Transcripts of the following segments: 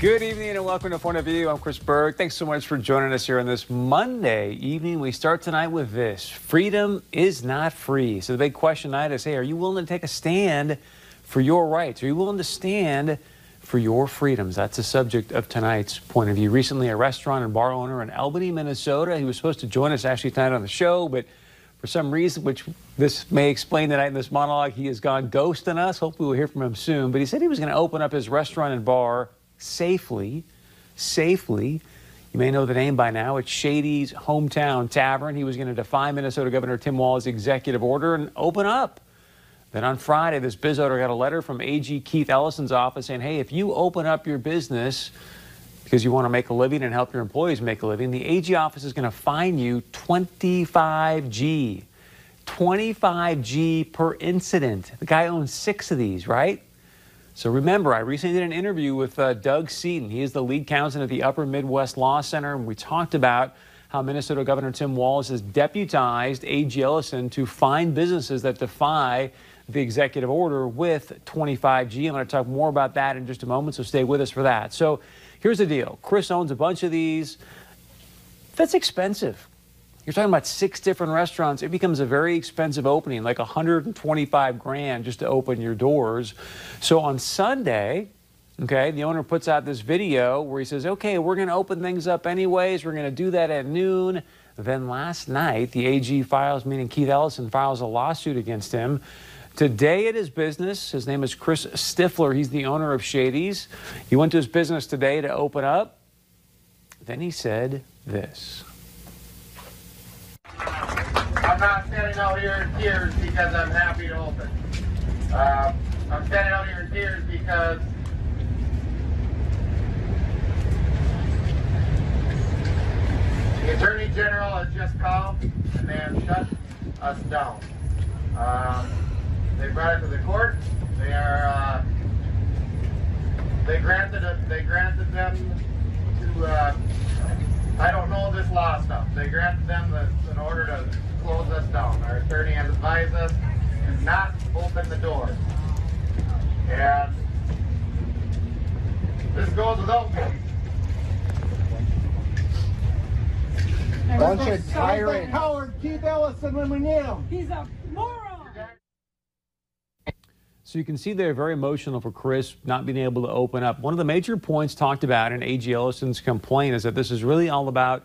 Good evening and welcome to Point of View. I'm Chris Berg. Thanks so much for joining us here on this Monday evening. We start tonight with this freedom is not free. So, the big question tonight is hey, are you willing to take a stand for your rights? Are you willing to stand for your freedoms? That's the subject of tonight's Point of View. Recently, a restaurant and bar owner in Albany, Minnesota, he was supposed to join us actually tonight on the show, but for some reason, which this may explain tonight in this monologue, he has gone ghost on us. Hopefully, we'll hear from him soon. But he said he was going to open up his restaurant and bar safely, safely. You may know the name by now. It's Shady's Hometown Tavern. He was going to defy Minnesota Governor Tim Walz's executive order and open up. Then on Friday, this biz owner got a letter from AG Keith Ellison's office saying, hey, if you open up your business because you want to make a living and help your employees make a living, the AG office is going to fine you 25G. 25G per incident. The guy owns six of these, right? So remember, I recently did an interview with uh, Doug Seaton. He is the lead counsel at the Upper Midwest Law Center, and we talked about how Minnesota Governor Tim Walz has deputized A.G. Ellison to find businesses that defy the executive order with 25G. I'm going to talk more about that in just a moment, so stay with us for that. So here's the deal Chris owns a bunch of these. That's expensive. You're talking about six different restaurants. It becomes a very expensive opening, like 125 grand just to open your doors. So on Sunday, okay, the owner puts out this video where he says, okay, we're going to open things up anyways. We're going to do that at noon. Then last night, the AG files, meaning Keith Ellison, files a lawsuit against him. Today at his business, his name is Chris Schiffler. He's the owner of Shady's. He went to his business today to open up. Then he said this. I'm not standing out here in tears because I'm happy to open. Uh, I'm standing out here in tears because the Attorney General has just called and they have shut us down. Um, they brought it to the court. They are uh, they granted it. They granted them to. Uh, I don't know this law stuff. They granted them the, an order to close us down. Our attorney has advised us to not open the door. And this goes without me. Bunch of tyrant. Howard Keith Ellison when we need him. He's a moron. So you can see they're very emotional for Chris not being able to open up. One of the major points talked about in A.G. Ellison's complaint is that this is really all about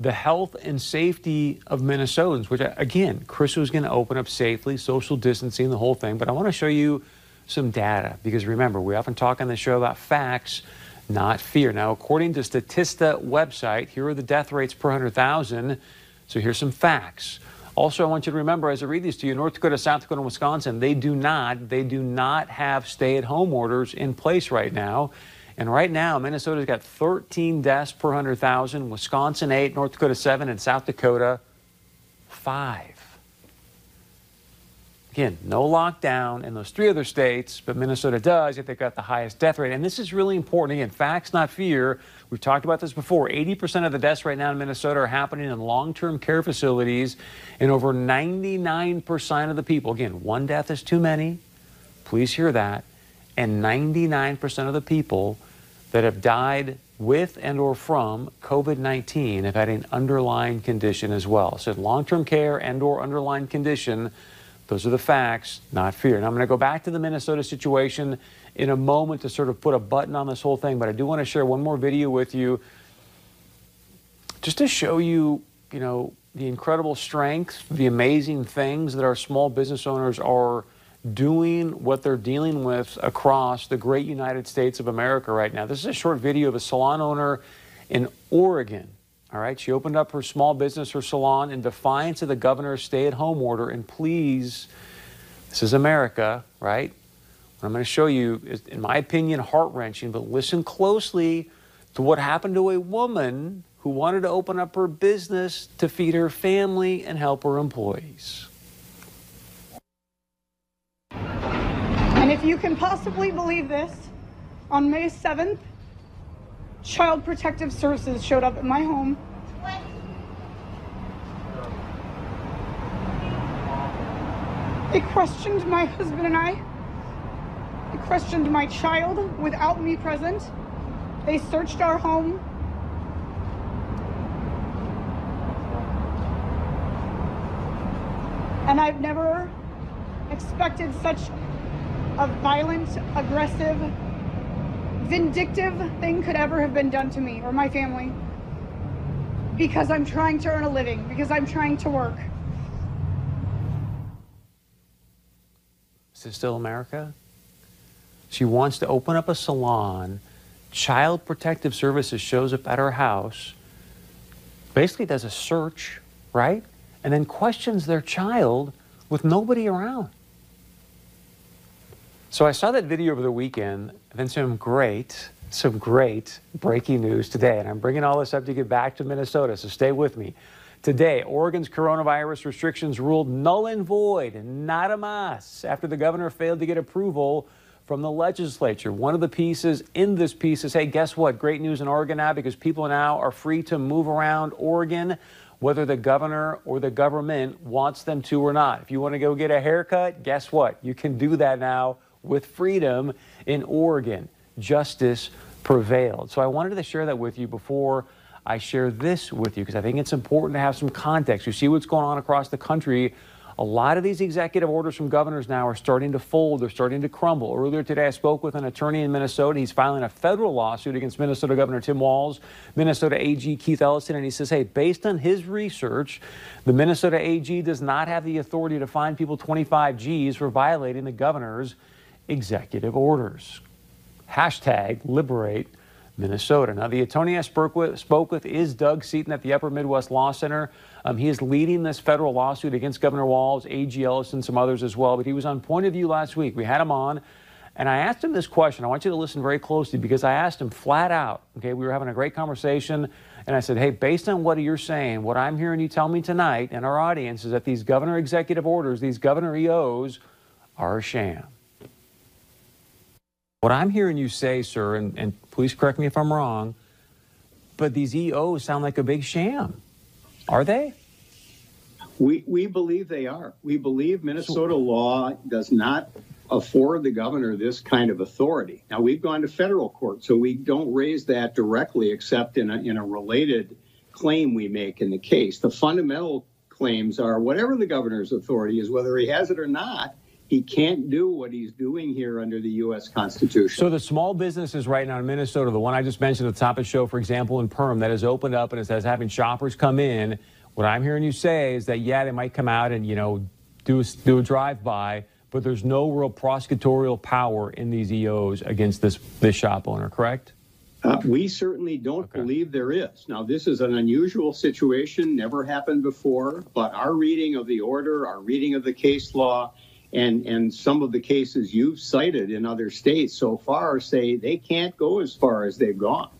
the health and safety of Minnesotans, which again, Chris was going to open up safely, social distancing, the whole thing. But I want to show you some data because remember, we often talk on the show about facts, not fear. Now, according to Statista website, here are the death rates per 100,000. So here's some facts. Also, I want you to remember as I read these to you, North Dakota, South Dakota, and Wisconsin, they do not, they do not have stay-at-home orders in place right now. And right now, Minnesota's got 13 deaths per 100,000, Wisconsin 8, North Dakota 7, and South Dakota 5. Again, no lockdown in those three other states, but Minnesota does, yet they've got the highest death rate. And this is really important. Again, facts, not fear. We've talked about this before. 80% of the deaths right now in Minnesota are happening in long term care facilities, and over 99% of the people, again, one death is too many. Please hear that. And 99% of the people that have died with and or from COVID-19 have had an underlying condition as well. So long-term care and or underlying condition, those are the facts, not fear. And I'm going to go back to the Minnesota situation in a moment to sort of put a button on this whole thing, but I do want to share one more video with you just to show you, you know, the incredible strength, the amazing things that our small business owners are doing what they're dealing with across the great United States of America right now. This is a short video of a salon owner in Oregon. All right, she opened up her small business, her salon, in defiance of the governor's stay at home order. And please, this is America, right? What I'm going to show you is, in my opinion, heart wrenching, but listen closely to what happened to a woman who wanted to open up her business to feed her family and help her employees. And if you can possibly believe this, on May 7th, Child Protective Services showed up at my home. They questioned my husband and I. They questioned my child without me present. They searched our home. And I've never expected such a violent, aggressive, vindictive thing could ever have been done to me or my family. Because I'm trying to earn a living, because I'm trying to work. Is this still America? She wants to open up a salon. Child Protective Services shows up at her house, basically does a search, right? And then questions their child with nobody around. So I saw that video over the weekend, and then some great, some great breaking news today. And I'm bringing all this up to get back to Minnesota, so stay with me. Today, Oregon's coronavirus restrictions ruled null and void, not a mas, after the governor failed to get approval from the legislature. One of the pieces in this piece is hey, guess what? Great news in Oregon now because people now are free to move around Oregon, whether the governor or the government wants them to or not. If you want to go get a haircut, guess what? You can do that now with freedom in Oregon. Justice prevailed. So I wanted to share that with you before I share this with you because I think it's important to have some context. You see what's going on across the country a lot of these executive orders from governors now are starting to fold, they're starting to crumble. Earlier today, I spoke with an attorney in Minnesota. He's filing a federal lawsuit against Minnesota Governor Tim Walz, Minnesota AG Keith Ellison, and he says, hey, based on his research, the Minnesota AG does not have the authority to fine people 25 G's for violating the governor's executive orders. Hashtag liberate Minnesota. Now, the attorney I spoke with, spoke with is Doug Seaton at the Upper Midwest Law Center. Um, he is leading this federal lawsuit against Governor Walz, A.G. Ellison, some others as well. But he was on Point of View last week. We had him on, and I asked him this question. I want you to listen very closely because I asked him flat out. Okay, we were having a great conversation, and I said, "Hey, based on what you're saying, what I'm hearing you tell me tonight, and our audience is that these governor executive orders, these governor EOs, are a sham." What I'm hearing you say, sir, and, and please correct me if I'm wrong, but these EOs sound like a big sham. Are they? We, we believe they are. We believe Minnesota law does not afford the governor this kind of authority. Now, we've gone to federal court, so we don't raise that directly except in a, in a related claim we make in the case. The fundamental claims are whatever the governor's authority is, whether he has it or not, he can't do what he's doing here under the U.S. Constitution. So the small businesses right now in Minnesota, the one I just mentioned at the top of the show, for example, in Perm, that has opened up and it says having shoppers come in. What I'm hearing you say is that yeah, they might come out and you know do a, do a drive by, but there's no real prosecutorial power in these EOs against this this shop owner. Correct? Uh, we certainly don't okay. believe there is. Now, this is an unusual situation, never happened before, but our reading of the order, our reading of the case law, and and some of the cases you've cited in other states so far say they can't go as far as they've gone.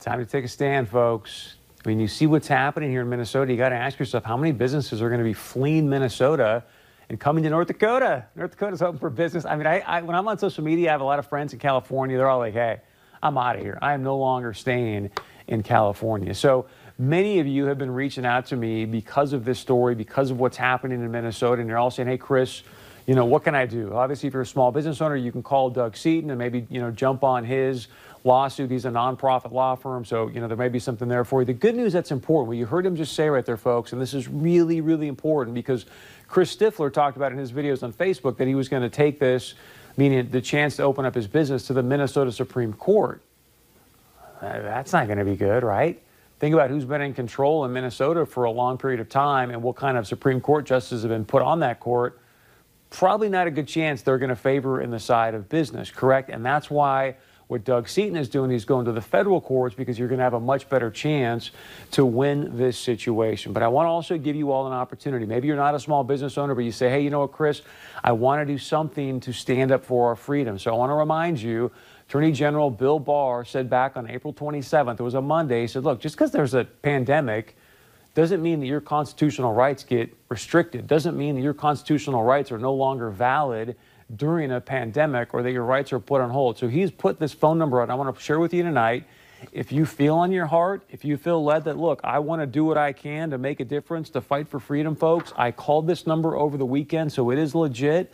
Time to take a stand, folks. I mean, you see what's happening here in Minnesota. You got to ask yourself how many businesses are going to be fleeing Minnesota and coming to North Dakota. North Dakota's open for business. I mean, I, I, when I'm on social media, I have a lot of friends in California. They're all like, "Hey, I'm out of here. I am no longer staying in California." So Many of you have been reaching out to me because of this story, because of what's happening in Minnesota, and you're all saying, hey, Chris, you know, what can I do? Obviously, if you're a small business owner, you can call Doug Seaton and maybe, you know, jump on his lawsuit. He's a nonprofit law firm, so, you know, there may be something there for you. The good news that's important, what you heard him just say right there, folks, and this is really, really important because Chris Schiffler talked about in his videos on Facebook that he was going to take this, meaning the chance to open up his business to the Minnesota Supreme Court. That's not going to be good, right? Think about who's been in control in Minnesota for a long period of time and what kind of Supreme Court justices have been put on that court. Probably not a good chance they're going to favor in the side of business, correct? And that's why what Doug Seaton is doing, he's going to the federal courts because you're going to have a much better chance to win this situation. But I want to also give you all an opportunity. Maybe you're not a small business owner, but you say, hey, you know what, Chris, I want to do something to stand up for our freedom. So I want to remind you Attorney General Bill Barr said back on April 27th, it was a Monday, he said, look, just because there's a pandemic doesn't mean that your constitutional rights get restricted, doesn't mean that your constitutional rights are no longer valid during a pandemic or that your rights are put on hold. So he's put this phone number out. I want to share with you tonight. If you feel on your heart, if you feel led that, look, I want to do what I can to make a difference, to fight for freedom, folks, I called this number over the weekend, so it is legit.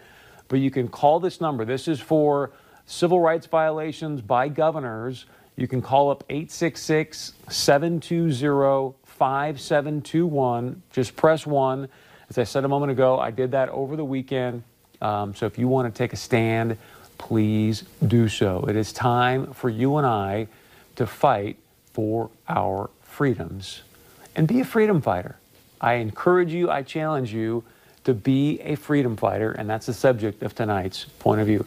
But you can call this number. This is for civil rights violations by governors, you can call up 866 720 5721. Just press one. As I said a moment ago, I did that over the weekend. Um, so if you want to take a stand, please do so. It is time for you and I to fight for our freedoms and be a freedom fighter. I encourage you, I challenge you to be a freedom fighter, and that's the subject of tonight's point of view.